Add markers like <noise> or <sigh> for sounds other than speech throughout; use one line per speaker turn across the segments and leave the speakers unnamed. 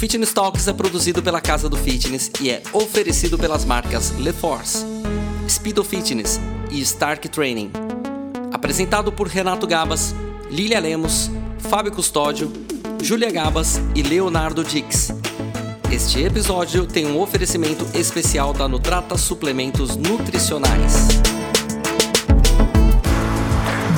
Fitness Talks é produzido pela Casa do Fitness e é oferecido pelas marcas LeForce, Speedo Fitness e Stark Training. Apresentado por Renato Gabas, Lilia Lemos, Fábio Custódio, Júlia Gabas e Leonardo Dix. Este episódio tem um oferecimento especial da Nutrata Suplementos Nutricionais.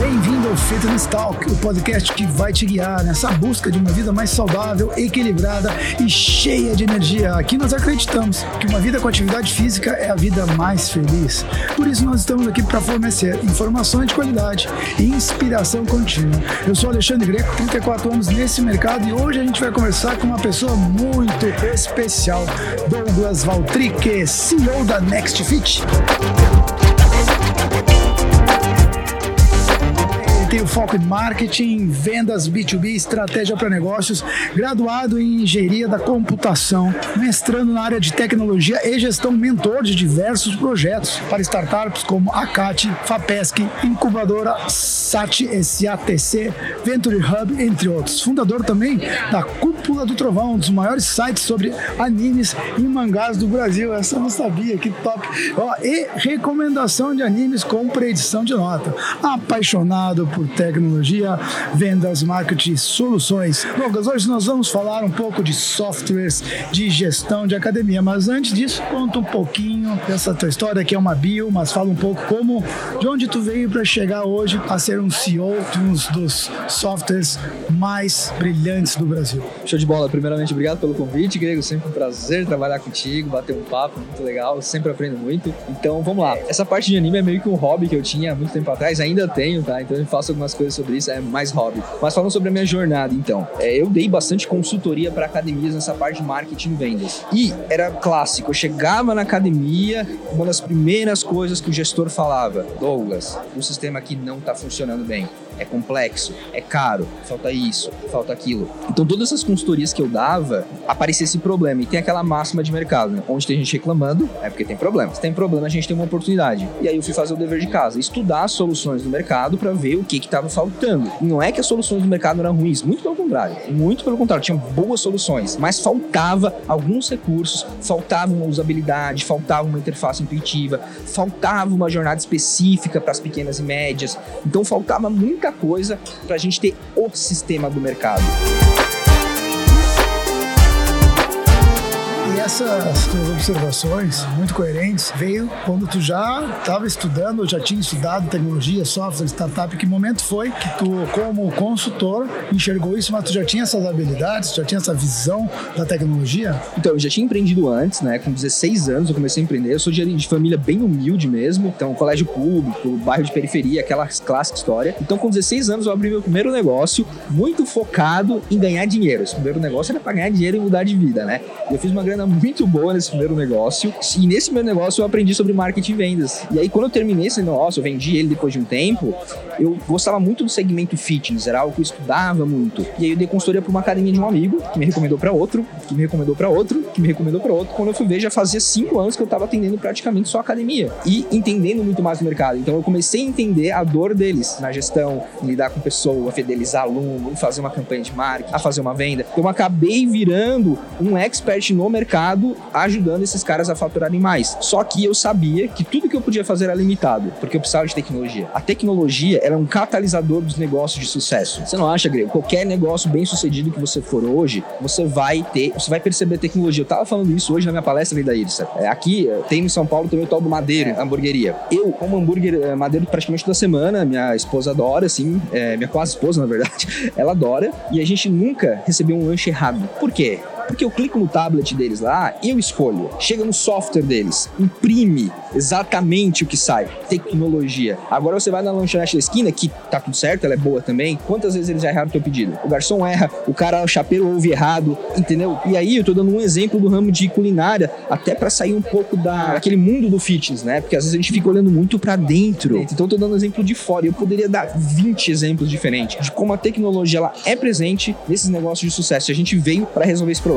Bem-vindo ao Fitness Talk, o podcast que vai te guiar nessa busca de uma vida mais saudável, equilibrada e cheia de energia. Aqui nós acreditamos que uma vida com atividade física é a vida mais feliz. Por isso nós estamos aqui para fornecer informações de qualidade e inspiração contínua. Eu sou Alexandre Greco, 34 anos nesse mercado e hoje a gente vai conversar com uma pessoa muito especial, Douglas Valtrique, CEO da Next Fit. Tem o foco em marketing, vendas B2B, estratégia para negócios, graduado em engenharia da computação, mestrando na área de tecnologia e gestão, mentor de diversos projetos para startups como a CAT, FAPESC, incubadora SAT, SATC, Venture Hub, entre outros. Fundador também da Cúpula do Trovão, um dos maiores sites sobre animes e mangás do Brasil. Essa eu não sabia, que top. Ó, e recomendação de animes com predição de nota. Apaixonado por tecnologia, vendas, marketing, soluções. Douglas, hoje nós vamos falar um pouco de softwares, de gestão de academia, mas antes disso, conta um pouquinho dessa tua história, que é uma bio, mas fala um pouco como, de onde tu veio para chegar hoje a ser um CEO de um dos softwares mais brilhantes do Brasil.
Show de bola. Primeiramente, obrigado pelo convite, Grego. Sempre um prazer trabalhar contigo, bater um papo muito legal. Sempre aprendo muito. Então, vamos lá. Essa parte de anime é meio que um hobby que eu tinha há muito tempo atrás, ainda tenho, tá? Então, eu faço algumas coisas sobre isso, é mais hobby. Mas falando sobre a minha jornada, então, é, eu dei bastante consultoria para academias nessa parte de marketing e vendas. E era clássico, eu chegava na academia, uma das primeiras coisas que o gestor falava: Douglas, o sistema aqui não está funcionando bem é complexo, é caro, falta isso, falta aquilo. Então, todas essas consultorias que eu dava, aparecia esse problema. E tem aquela máxima de mercado, né? Onde tem gente reclamando, é porque tem problema. Se tem problema, a gente tem uma oportunidade. E aí eu fui fazer o dever de casa, estudar as soluções do mercado para ver o que estava faltando. E não é que as soluções do mercado eram ruins, muito pelo contrário. Muito pelo contrário, tinham boas soluções, mas faltava alguns recursos, faltava uma usabilidade, faltava uma interface intuitiva, faltava uma jornada específica para as pequenas e médias. Então faltava muita coisa para a gente ter o sistema do mercado.
Essas tuas observações, muito coerentes, veio quando tu já estava estudando, ou já tinha estudado tecnologia, software, startup. Que momento foi que tu, como consultor, enxergou isso, mas tu já tinha essas habilidades, já tinha essa visão da tecnologia?
Então, eu já tinha empreendido antes, né? Com 16 anos eu comecei a empreender. Eu sou de, família bem humilde mesmo, então colégio público, bairro de periferia, aquela clássica história. Então, com 16 anos eu abri meu primeiro negócio, muito focado em ganhar dinheiro. Esse primeiro negócio era para ganhar dinheiro e mudar de vida, né? Eu fiz uma grana muito boa nesse primeiro negócio. E nesse meu negócio eu aprendi sobre marketing e vendas. E aí, quando eu terminei esse negócio, eu vendi ele depois de um tempo, eu gostava muito do segmento fitness, era algo que eu estudava muito. E aí eu dei consultoria para uma academia de um amigo, que me recomendou para outro, que me recomendou para outro, que me recomendou para outro. Quando eu fui ver, já fazia cinco anos que eu estava atendendo praticamente só academia. E entendendo muito mais do mercado. Então eu comecei a entender a dor deles na gestão, em lidar com pessoa, fidelizar aluno, fazer uma campanha de marketing, a fazer uma venda. Eu acabei virando um expert no mercado ajudando esses caras a faturarem mais. Só que eu sabia que tudo que eu podia fazer era limitado, porque eu precisava de tecnologia. A tecnologia era um catalisador dos negócios de sucesso. Você não acha, Grego? Qualquer negócio bem sucedido que você for hoje, você vai ter, você vai perceber tecnologia. Eu tava falando isso hoje na minha palestra ali da Irsa. É, aqui tem em São Paulo também o tal do Madeiro, é. hamburgueria. Eu como hambúrguer é, Madeiro praticamente toda semana, minha esposa adora, assim, é, minha quase esposa, na verdade, <laughs> ela adora, e a gente nunca recebeu um lanche errado. Por quê? Porque eu clico no tablet deles lá e eu escolho. Chega no software deles, imprime exatamente o que sai. Tecnologia. Agora você vai na lanchonete da esquina, que tá tudo certo, ela é boa também. Quantas vezes eles já erraram o teu pedido? O garçom erra, o cara, o chapeiro ouve errado, entendeu? E aí eu tô dando um exemplo do ramo de culinária, até para sair um pouco da, daquele mundo do fitness, né? Porque às vezes a gente fica olhando muito para dentro. Então eu tô dando um exemplo de fora. Eu poderia dar 20 exemplos diferentes de como a tecnologia ela é presente nesses negócios de sucesso. A gente veio para resolver esse problema.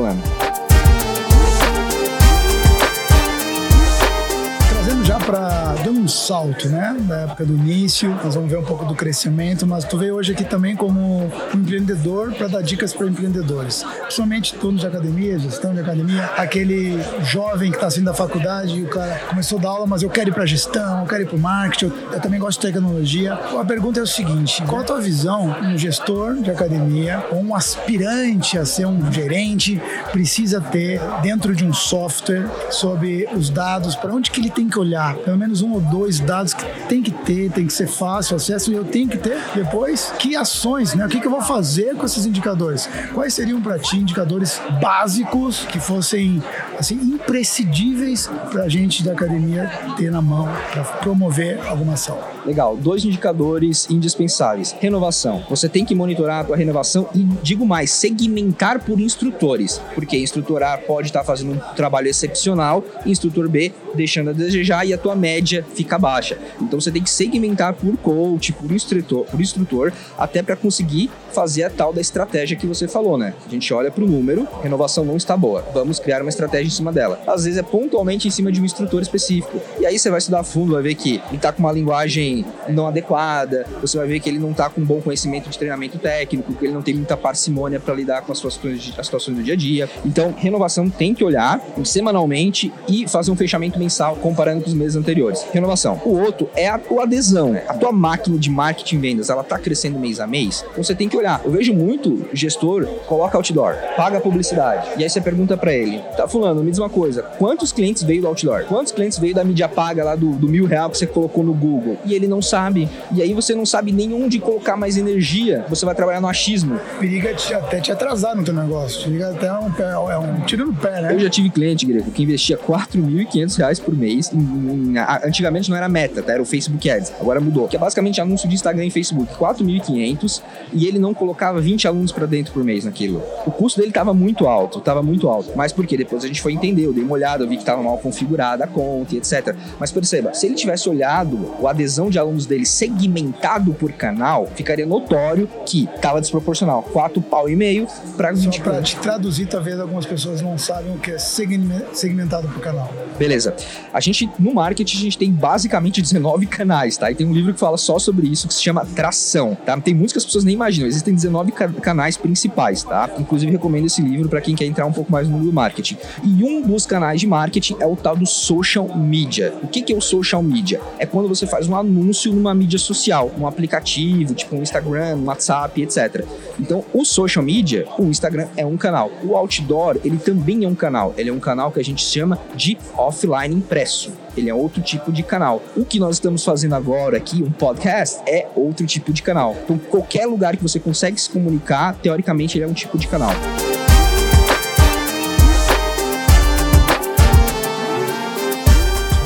Já para dando um salto, né? Da época do início, nós vamos ver um pouco do crescimento, mas tu veio hoje aqui também como um empreendedor para dar dicas para empreendedores, principalmente turno de academia, gestão de academia, aquele jovem que está saindo da faculdade e o cara começou a dar aula, mas eu quero ir para gestão, eu quero ir para marketing, eu, eu, também gosto de tecnologia. A pergunta é o seguinte: qual a tua visão, um gestor de academia ou um aspirante a ser um gerente precisa ter dentro de um software sobre os dados, para onde que ele tem que olhar? Pelo menos um ou dois dados que tem que ter, tem que ser fácil acesso e eu tenho que ter depois que ações, né? O que, que eu vou fazer com esses indicadores? Quais seriam para ti indicadores básicos que fossem assim imprescindíveis para a gente da academia ter na mão para promover alguma ação?
Legal, dois indicadores indispensáveis. Renovação. Você tem que monitorar a tua renovação e digo mais, segmentar por instrutores, porque instrutor A pode estar fazendo um trabalho excepcional, instrutor B deixando a desejar e a tua média fica baixa. Então você tem que segmentar por coach, por instrutor, por instrutor até para conseguir fazer a tal da estratégia que você falou, né? A gente olha para o número, renovação não está boa, vamos criar uma estratégia em cima dela. Às vezes é pontualmente em cima de um instrutor específico. E aí você vai estudar fundo, vai ver que ele está com uma linguagem não adequada, você vai ver que ele não está com um bom conhecimento de treinamento técnico, que ele não tem muita parcimônia para lidar com as situações, de, as situações do dia a dia. Então, renovação tem que olhar semanalmente e fazer um fechamento mensal comparando com os meses anteriores. Renovação. O outro é a tua adesão. A tua máquina de marketing e vendas, ela está crescendo mês a mês? Então você tem que olhar. Eu vejo muito gestor coloca outdoor, paga publicidade. E aí você pergunta para ele: tá, Fulano, me diz uma coisa, quantos clientes veio do outdoor? Quantos clientes veio da mídia paga lá do, do mil real que você colocou no Google? E ele não sabe. E aí você não sabe nenhum de colocar mais energia. Você vai trabalhar no achismo.
Periga te, até te atrasar no teu negócio. Periga até um, é um tiro no pé, né?
Eu já tive cliente, Grego, que investia 4.500 reais por mês. Em, em, antigamente não era meta, tá? Era o Facebook Ads. Agora mudou. Que é basicamente anúncio de Instagram e Facebook. 4.500 e ele não colocava 20 alunos para dentro por mês naquilo. O custo dele tava muito alto, tava muito alto. Mas por quê? Depois a gente foi entender, eu dei uma olhada, eu vi que tava mal configurada a conta e etc. Mas perceba, se ele tivesse olhado a adesão de alunos dele segmentado por canal, ficaria notório que tava desproporcional. 4 pau e meio para 20
Para te traduzir, talvez algumas pessoas não sabem o que é segmentado por canal.
Beleza. A gente, no marketing, a gente tem basicamente <laughs> 19 canais, tá? E tem um livro que fala só sobre isso, que se chama Tração, tá? Tem muitos que as pessoas nem imaginam. Existem 19 ca canais principais, tá? Inclusive, recomendo esse livro para quem quer entrar um pouco mais no mundo do marketing. E um dos canais de marketing é o tal do social media. O que, que é o social media? É quando você faz um anúncio numa mídia social, um aplicativo, tipo um Instagram, um WhatsApp, etc. Então, o social media, o Instagram é um canal. O outdoor, ele também é um canal. Ele é um canal que a gente chama de offline impresso. Ele é outro tipo de canal. O que nós estamos fazendo agora aqui, um podcast, é outro tipo de canal. Então, qualquer lugar que você consegue se comunicar, teoricamente, ele é um tipo de canal.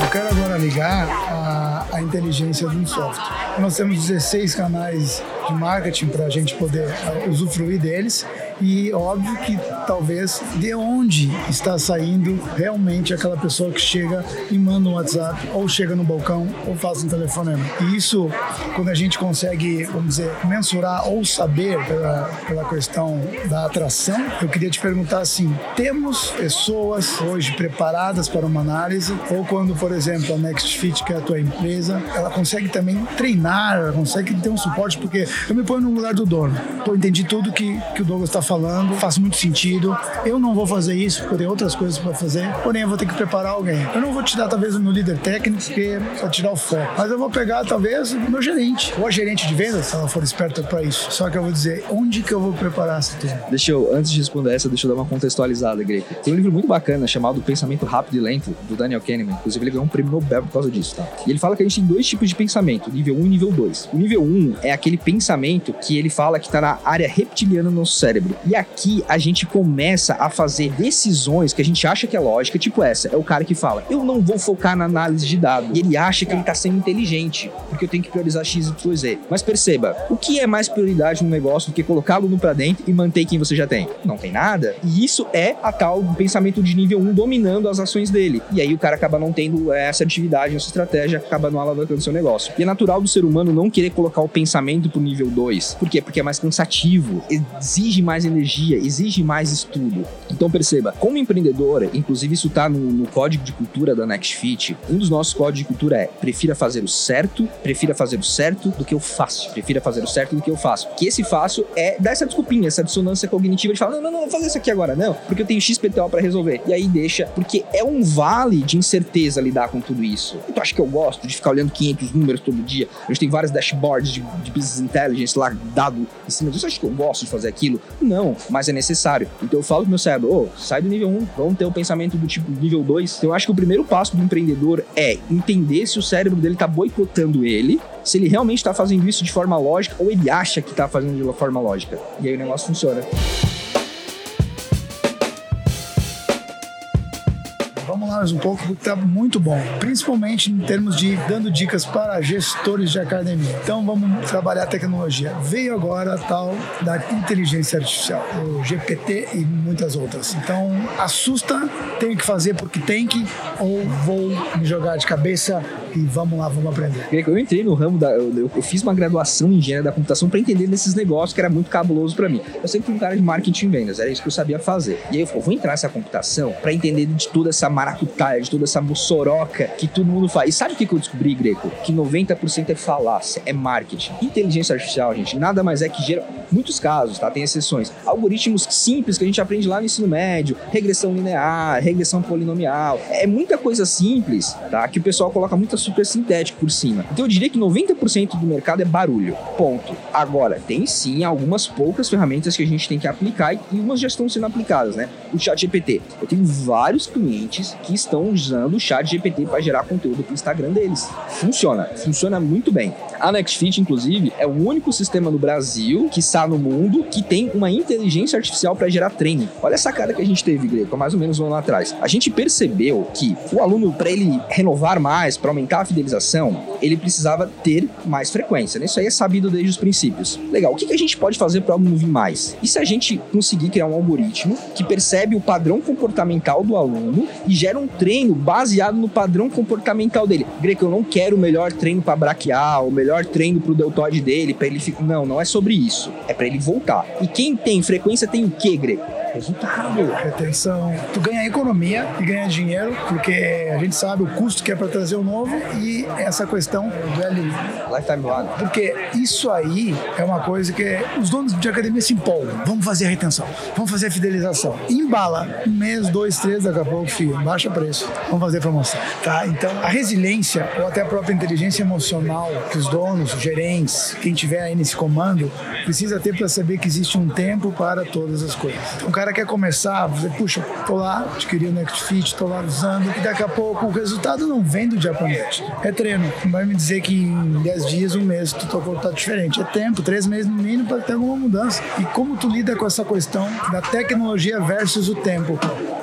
Eu quero agora ligar a, a inteligência de um software. Nós temos 16 canais de marketing para a gente poder usufruir deles e óbvio que talvez de onde está saindo realmente aquela pessoa que chega e manda um WhatsApp ou chega no balcão ou faz um telefonema. E isso, quando a gente consegue, vamos dizer, mensurar ou saber pela, pela questão da atração, eu queria te perguntar assim, temos pessoas hoje preparadas para uma análise ou quando, por exemplo, a Next Fit, que é a tua empresa, ela consegue também treinar, ela consegue ter um suporte, porque eu me ponho no lugar do dono. Eu entendi tudo que, que o Douglas está falando, faz muito sentido. Eu não vou fazer isso, porque eu tenho outras coisas para fazer, porém eu vou ter que preparar alguém. Eu não vou te dar talvez o meu líder técnico, porque vai tirar o foco, mas eu vou pegar talvez o meu gerente, ou a gerente de vendas, se ela for esperta para isso. Só que eu vou dizer, onde que eu vou preparar essa turma?
Deixa eu, antes de responder essa, deixa eu dar uma contextualizada, Greco. Tem um livro muito bacana chamado Pensamento Rápido e Lento, do Daniel Kahneman. Inclusive, ele ganhou um prêmio Nobel por causa disso, tá? E ele fala que a gente tem dois tipos de pensamento, nível 1 e nível 2. O nível 1 é aquele pensamento que ele fala que está na área reptiliana do nosso cérebro. E aqui a gente começa a fazer decisões que a gente acha que é lógica, tipo essa. É o cara que fala: Eu não vou focar na análise de dados. E ele acha que ele está sendo inteligente, porque eu tenho que priorizar X, Y, Z. Mas perceba, o que é mais prioridade no negócio do que colocar aluno para dentro e manter quem você já tem? Não tem nada. E isso é a tal pensamento de nível 1 dominando as ações dele. E aí o cara acaba não tendo essa atividade, essa estratégia, acaba não alavancando seu negócio. E é natural do ser humano não querer colocar o pensamento pro nível 2. Por quê? Porque é mais cansativo, exige mais energia, exige mais estudo. Então perceba, como empreendedora, inclusive isso está no, no, código de cultura da NextFit, um dos nossos códigos de cultura é prefira fazer o certo, prefira fazer o certo do que o fácil. Prefira fazer o certo do que eu faço. Que esse fácil é dar essa desculpinha, essa dissonância cognitiva de falar, não, não, não, vou fazer isso aqui agora, não, porque eu tenho XPTO para resolver. E aí deixa, porque é um vale de incerteza lidar com tudo isso. E tu acha que eu gosto de ficar olhando 500 números todo dia? A gente tem vários dashboards de, de business intelligence lá, dado em cima disso. Acha que eu gosto de fazer aquilo? Não, mas é necessário. então eu falo pro meu cérebro, ô, oh, sai do nível 1, vamos ter o pensamento do tipo nível 2. Então eu acho que o primeiro passo do empreendedor é entender se o cérebro dele tá boicotando ele, se ele realmente está fazendo isso de forma lógica ou ele acha que está fazendo de forma lógica. E aí o negócio funciona.
Um pouco, porque está muito bom, principalmente em termos de dando dicas para gestores de academia. Então vamos trabalhar a tecnologia. Veio agora a tal da inteligência artificial, o GPT e muitas outras. Então assusta, tenho que fazer porque tem que, ou vou me jogar de cabeça e vamos lá, vamos aprender.
Eu entrei no ramo da. Eu, eu fiz uma graduação em engenharia da computação para entender desses negócios que era muito cabuloso para mim. Eu sempre fui um cara de marketing e vendas, era isso que eu sabia fazer. E aí eu falei, vou entrar nessa computação para entender de toda essa maracutaia de toda essa moçoroca que todo mundo faz. E sabe o que eu descobri, Greco? Que 90% é falácia, é marketing. Inteligência artificial, gente, nada mais é que gera muitos casos, tá? Tem exceções. Algoritmos simples que a gente aprende lá no ensino médio, regressão linear, regressão polinomial. É muita coisa simples, tá? Que o pessoal coloca muita super sintética por cima. Então eu diria que 90% do mercado é barulho. Ponto. Agora, tem sim algumas poucas ferramentas que a gente tem que aplicar e umas já estão sendo aplicadas, né? O chat GPT. Eu tenho vários clientes que estão usando o chat GPT para gerar conteúdo para o Instagram deles. Funciona, funciona muito bem. A NextFit, inclusive, é o único sistema no Brasil que está no mundo que tem uma inteligência artificial para gerar treino. Olha essa cara que a gente teve, Greco, mais ou menos um ano atrás. A gente percebeu que o aluno, para ele renovar mais, para aumentar a fidelização, ele precisava ter mais frequência. Né? Isso aí é sabido desde os princípios. Legal, o que, que a gente pode fazer para o aluno vir mais? E se a gente conseguir criar um algoritmo que percebe o padrão comportamental do aluno e gera um treino baseado no padrão comportamental dele. Greco, eu não quero o melhor treino para braquear, o melhor treino para o deltoide dele, para ele ficar. Não, não é sobre isso. É para ele voltar. E quem tem frequência tem o quê, Greco?
Resultado, retenção. Tu ganha economia e ganha dinheiro, porque a gente sabe o custo que é para trazer o novo e essa questão do L.
Lifetime value.
Porque isso aí é uma coisa que os donos de academia se empolgam. Vamos fazer a retenção, vamos fazer a fidelização. Embala, um mês, dois, três, daqui a pouco, filho, baixa preço. Vamos fazer promoção. Tá? Então, a resiliência ou até a própria inteligência emocional que os donos, os gerentes, quem tiver aí nesse comando, precisa ter para saber que existe um tempo para todas as coisas. Então, cara quer começar, você, puxa, tô lá, adquiri o Next Fit, tô lá usando, e daqui a pouco o resultado não vem do noite. É treino. Não vai me dizer que em 10 dias, um mês, tu tocou tá diferente. É tempo, três meses no mínimo para ter alguma mudança. E como tu lida com essa questão da tecnologia versus o tempo?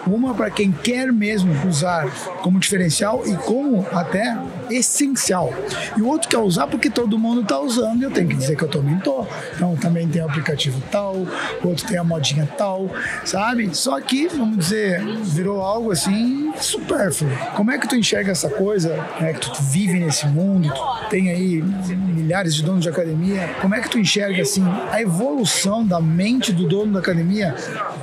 Uma para quem quer mesmo usar como diferencial e como até essencial. E o outro quer usar porque todo mundo está usando e eu tenho que dizer que eu também tô. Então também tem o aplicativo tal, o outro tem a modinha tal, sabe? Só que, vamos dizer, virou algo assim supérfluo. Como é que tu enxerga essa coisa, né, que tu vive nesse mundo, tu tem aí milhares de donos de academia, como é que tu enxerga assim a evolução da mente do dono da academia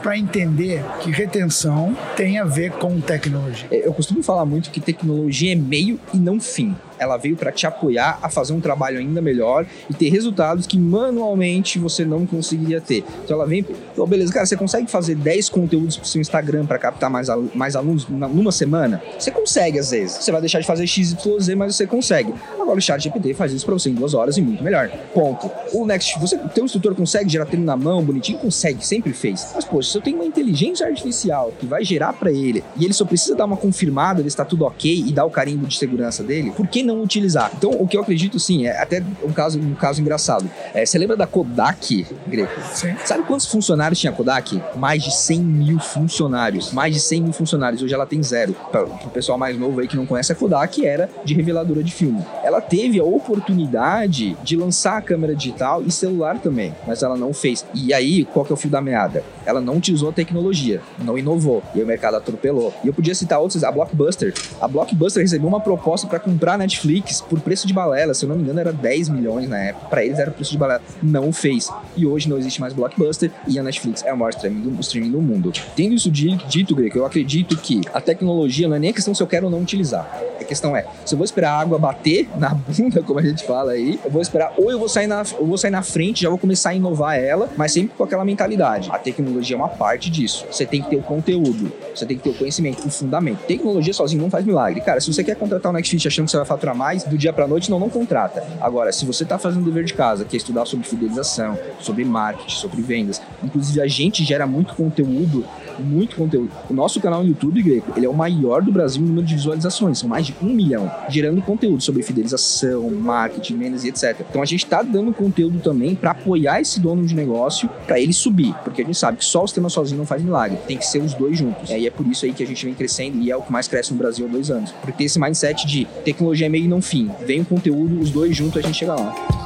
para entender que retenção tem a ver com tecnologia?
Eu costumo falar muito que tecnologia é meio e não fim ela veio para te apoiar a fazer um trabalho ainda melhor e ter resultados que manualmente você não conseguiria ter. Então ela vem, oh, beleza, cara, você consegue fazer 10 conteúdos pro seu Instagram para captar mais, mais alunos numa semana? Você consegue às vezes. Você vai deixar de fazer XYZ, mas você consegue. Agora o chat GPT faz isso para você em duas horas e muito melhor. Ponto. O Next, você, teu instrutor consegue gerar treino na mão, bonitinho? Consegue, sempre fez. Mas, poxa, se eu tenho uma inteligência artificial que vai gerar para ele e ele só precisa dar uma confirmada de está tudo ok e dar o carimbo de segurança dele, por que não utilizar. Então, o que eu acredito, sim, é até um caso, um caso engraçado. É, você lembra da Kodak, Greco? Sim. Sabe quantos funcionários tinha a Kodak? Mais de 100 mil funcionários. Mais de 100 mil funcionários. Hoje ela tem zero. Para o pessoal mais novo aí que não conhece, a Kodak era de reveladora de filme. Ela teve a oportunidade de lançar a câmera digital e celular também, mas ela não fez. E aí, qual que é o fio da meada? Ela não utilizou a tecnologia, não inovou. E o mercado atropelou. E eu podia citar outros, a Blockbuster. A Blockbuster recebeu uma proposta para comprar a Netflix Netflix, por preço de balela, se eu não me engano, era 10 milhões na época. Para eles era preço de balela. Não fez. E hoje não existe mais blockbuster e a Netflix é o maior streaming do, streaming do mundo. Tendo isso dito, Greco, eu acredito que a tecnologia não é nem a questão se eu quero ou não utilizar. A questão é, se eu vou esperar a água bater na <laughs> bunda, como a gente fala aí, eu vou esperar, ou eu vou sair na, eu vou sair na frente, já vou começar a inovar ela, mas sempre com aquela mentalidade. A tecnologia é uma parte disso. Você tem que ter o conteúdo, você tem que ter o conhecimento, o fundamento. Tecnologia sozinho não faz milagre. Cara, se você quer contratar o Netflix achando que você vai faturar mais, do dia pra noite, não, não contrata. Agora, se você tá fazendo dever de casa, que é estudar sobre fidelização, sobre marketing, sobre vendas, inclusive a gente gera muito conteúdo muito conteúdo. O nosso canal no YouTube, Greco, ele é o maior do Brasil em número de visualizações, são mais de um milhão, gerando conteúdo sobre fidelização, marketing, vendas e etc. Então a gente está dando conteúdo também para apoiar esse dono de negócio para ele subir, porque a gente sabe que só o sistema sozinho não faz milagre, tem que ser os dois juntos. É, e é por isso aí que a gente vem crescendo e é o que mais cresce no Brasil há dois anos. Porque tem esse mindset de tecnologia é meio e não fim. Vem o conteúdo, os dois juntos a gente chega lá.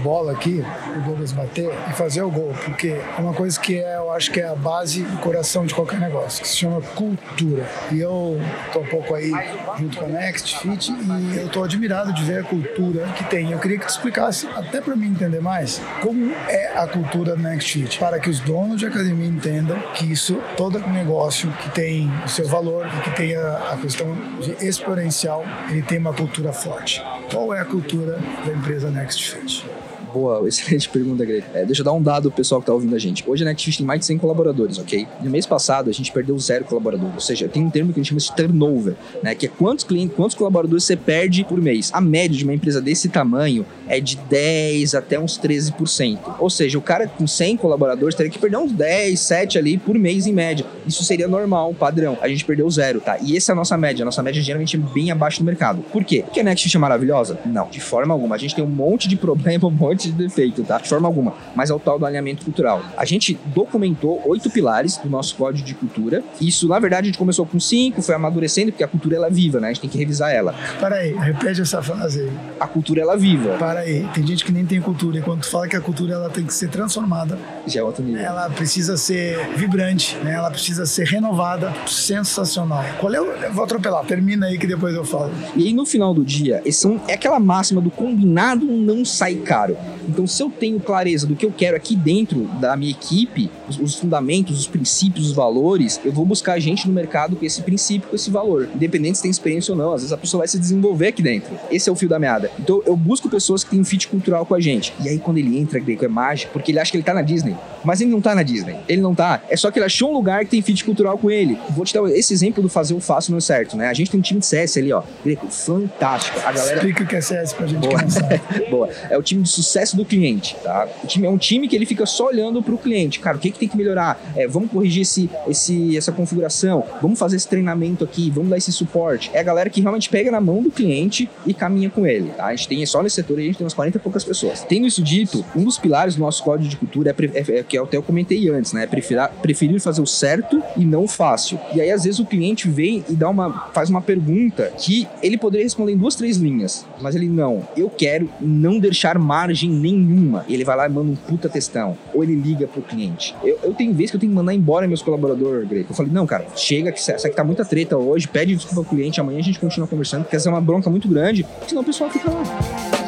Bola aqui, o Douglas bater e fazer o gol, porque é uma coisa que é, eu acho que é a base do coração de qualquer negócio, que se chama cultura. E eu tô um pouco aí junto com a Next Fit e eu tô admirado de ver a cultura que tem. Eu queria que tu explicasse, até para mim entender mais, como é a cultura da Next Fit, para que os donos de academia entendam que isso, todo negócio que tem o seu valor e que tem a, a questão de exponencial, ele tem uma cultura forte. Qual é a cultura da empresa Next Fit?
Boa, <laughs> excelente pergunta, Greg. É, deixa eu dar um dado pro pessoal que tá ouvindo a gente. Hoje a Netflix tem mais de 100 colaboradores, ok? No mês passado a gente perdeu zero colaboradores, ou seja, tem um termo que a gente chama de turnover, né? Que é quantos clientes, quantos colaboradores você perde por mês. A média de uma empresa desse tamanho é de 10 até uns 13%. Ou seja, o cara com 100 colaboradores teria que perder uns 10, 7 ali por mês em média. Isso seria normal, padrão. A gente perdeu zero, tá? E essa é a nossa média. A nossa média geralmente é bem abaixo do mercado. Por quê? Porque a Netflix é maravilhosa? Não, de forma alguma. A gente tem um monte de problema, um monte de defeito, tá? De forma alguma. Mas é o tal do alinhamento cultural. A gente documentou oito pilares do nosso código de cultura. Isso, na verdade, a gente começou com cinco, foi amadurecendo, porque a cultura ela é viva, né? A gente tem que revisar ela.
Para aí, repete essa frase aí.
A cultura ela é viva.
Para aí, tem gente que nem tem cultura. E quando tu fala que a cultura ela tem que ser transformada,
já é outro nível.
Ela precisa ser vibrante, né? Ela precisa ser renovada, sensacional. Qual é o. Eu vou atropelar, termina aí que depois eu falo.
E aí no final do dia, esse é aquela máxima do combinado não sai caro. Então, se eu tenho clareza do que eu quero aqui dentro da minha equipe, os, os, fundamentos, os princípios, os valores, eu vou buscar gente no mercado com esse princípio, com esse valor. Independente se tem experiência ou não, às vezes a pessoa vai se desenvolver aqui dentro. Esse é o fio da meada. Então, eu busco pessoas que têm um fit cultural com a gente. E aí, quando ele entra, Greco, é mágico, porque ele acha que ele tá na Disney. Mas ele não tá na Disney. Ele não tá. É só que ele achou um lugar que tem fit cultural com ele. Vou te dar esse exemplo do fazer o fácil não certo, né? A gente tem um time de CS ali, ó. Greco, fantástico. A galera...
Explica o que é CS pra gente
Boa. <laughs> Boa. É o time de sucesso do cliente, tá? O time é um time que ele fica só olhando para o cliente. Cara, o que, que tem que melhorar? É, vamos corrigir esse, esse, essa configuração, vamos fazer esse treinamento aqui, vamos dar esse suporte. É a galera que realmente pega na mão do cliente e caminha com ele. Tá? A gente tem só nesse setor a gente tem umas 40 e poucas pessoas. Tendo isso dito, um dos pilares do nosso código de cultura é, é, é que eu até comentei antes, né? É preferir, preferir fazer o certo e não o fácil. E aí, às vezes, o cliente vem e dá uma, faz uma pergunta que ele poderia responder em duas, três linhas. Mas ele, não, eu quero não deixar margem nenhuma. Ele vai lá e manda um puta testão. Ou ele liga pro cliente. Eu, eu tenho vezes que eu tenho que mandar embora meus colaboradores, Greco. Eu falei, não, cara, chega, que essa aqui tá muita treta hoje, pede desculpa pro cliente, amanhã a gente continua conversando, porque essa é uma bronca muito grande, senão o pessoal fica lá.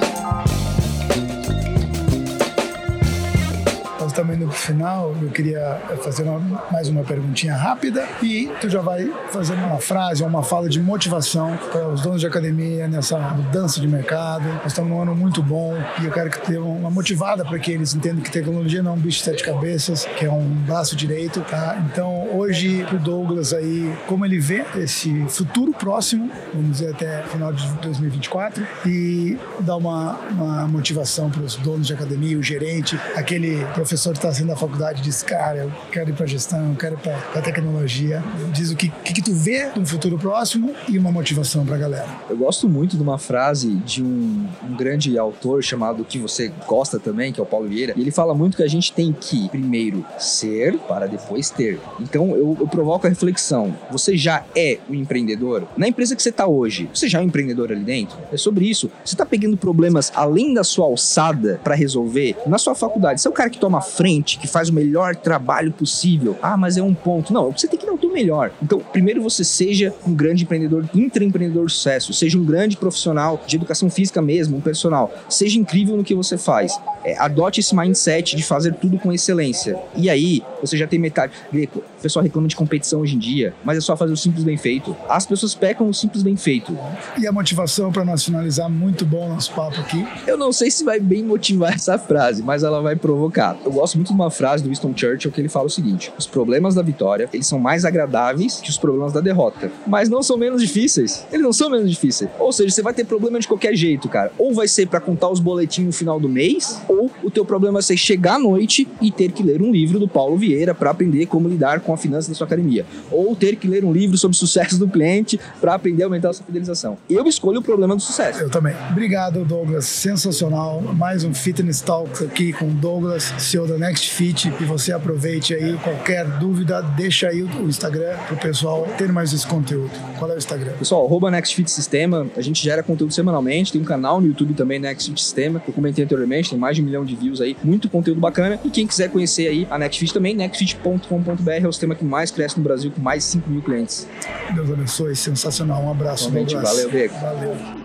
Estamos indo para o final, eu queria fazer uma, mais uma perguntinha rápida e tu já vai fazer uma frase uma fala de motivação para os donos de academia nessa mudança de mercado. Nós estamos num ano muito bom e eu quero que tenha uma motivada para que eles entendam que tecnologia não é um bicho de sete cabeças, que é um braço direito, tá? Então, hoje, o Douglas aí, como ele vê esse futuro próximo, vamos dizer até final de 2024, e dar uma, uma motivação para os donos de academia, o gerente, aquele professor professor está saindo da faculdade diz, cara, eu quero ir para gestão, eu quero ir para tecnologia. Diz o que, que, que tu vê no futuro próximo e uma motivação para a galera.
Eu gosto muito de uma frase de um, um, grande autor chamado que você gosta também, que é o Paulo Vieira. E ele fala muito que a gente tem que primeiro ser para depois ter. Então eu, eu provoco a reflexão. Você já é um empreendedor? Na empresa que você está hoje, você já é um empreendedor ali dentro? É sobre isso. Você está pegando problemas além da sua alçada para resolver? Na sua faculdade, você é o cara que toma frente, que faz o melhor trabalho possível. Ah, mas é um ponto. Não, você tem que dar o teu melhor. Então, primeiro você seja um grande empreendedor, intraempreendedor de sucesso, seja um grande profissional de educação física mesmo, um personal. Seja incrível no que você faz. É, adote esse mindset de fazer tudo com excelência. E aí, você já tem metade. Greco, o pessoal reclama de competição hoje em dia, mas é só fazer o simples bem feito. As pessoas pecam o simples bem feito.
E a motivação para nós finalizar, muito bom nosso papo aqui.
Eu não sei se vai bem motivar <laughs> essa frase, mas ela vai provocar. Eu gosto muito de uma frase do Winston Churchill que ele fala o seguinte: os problemas da vitória, eles são mais agradáveis que os problemas da derrota, mas não são menos difíceis. Eles não são menos difíceis. Ou seja, você vai ter problema de qualquer jeito, cara. Ou vai ser para contar os boletins no final do mês, ou o teu problema vai ser chegar à noite e ter que ler um livro do Paulo Vieira para aprender como lidar com a finança da sua academia, ou ter que ler um livro sobre sucesso do cliente para aprender a aumentar a sua fidelização. Eu escolho o problema do sucesso.
Eu também. Obrigado, Douglas. Sensacional. Mais um Fitness Talks aqui com o Douglas, CEO da Next Fit. E você aproveite aí. Qualquer dúvida, deixa aí o Instagram pro pessoal ter mais esse conteúdo. Qual é o Instagram?
Pessoal, arroba Next Fit Sistema. A gente gera conteúdo semanalmente. Tem um canal no YouTube também, Next Fit Sistema. Eu comentei anteriormente, tem mais de um milhão de views aí. Muito conteúdo bacana. E quem quiser conhecer aí a Next Fit também, nextfit.com.br é o sistema que mais cresce no Brasil, com mais de 5 mil clientes.
Deus abençoe. Sensacional. Um abraço,
Realmente,
Douglas.
valeu, Diego.
Valeu.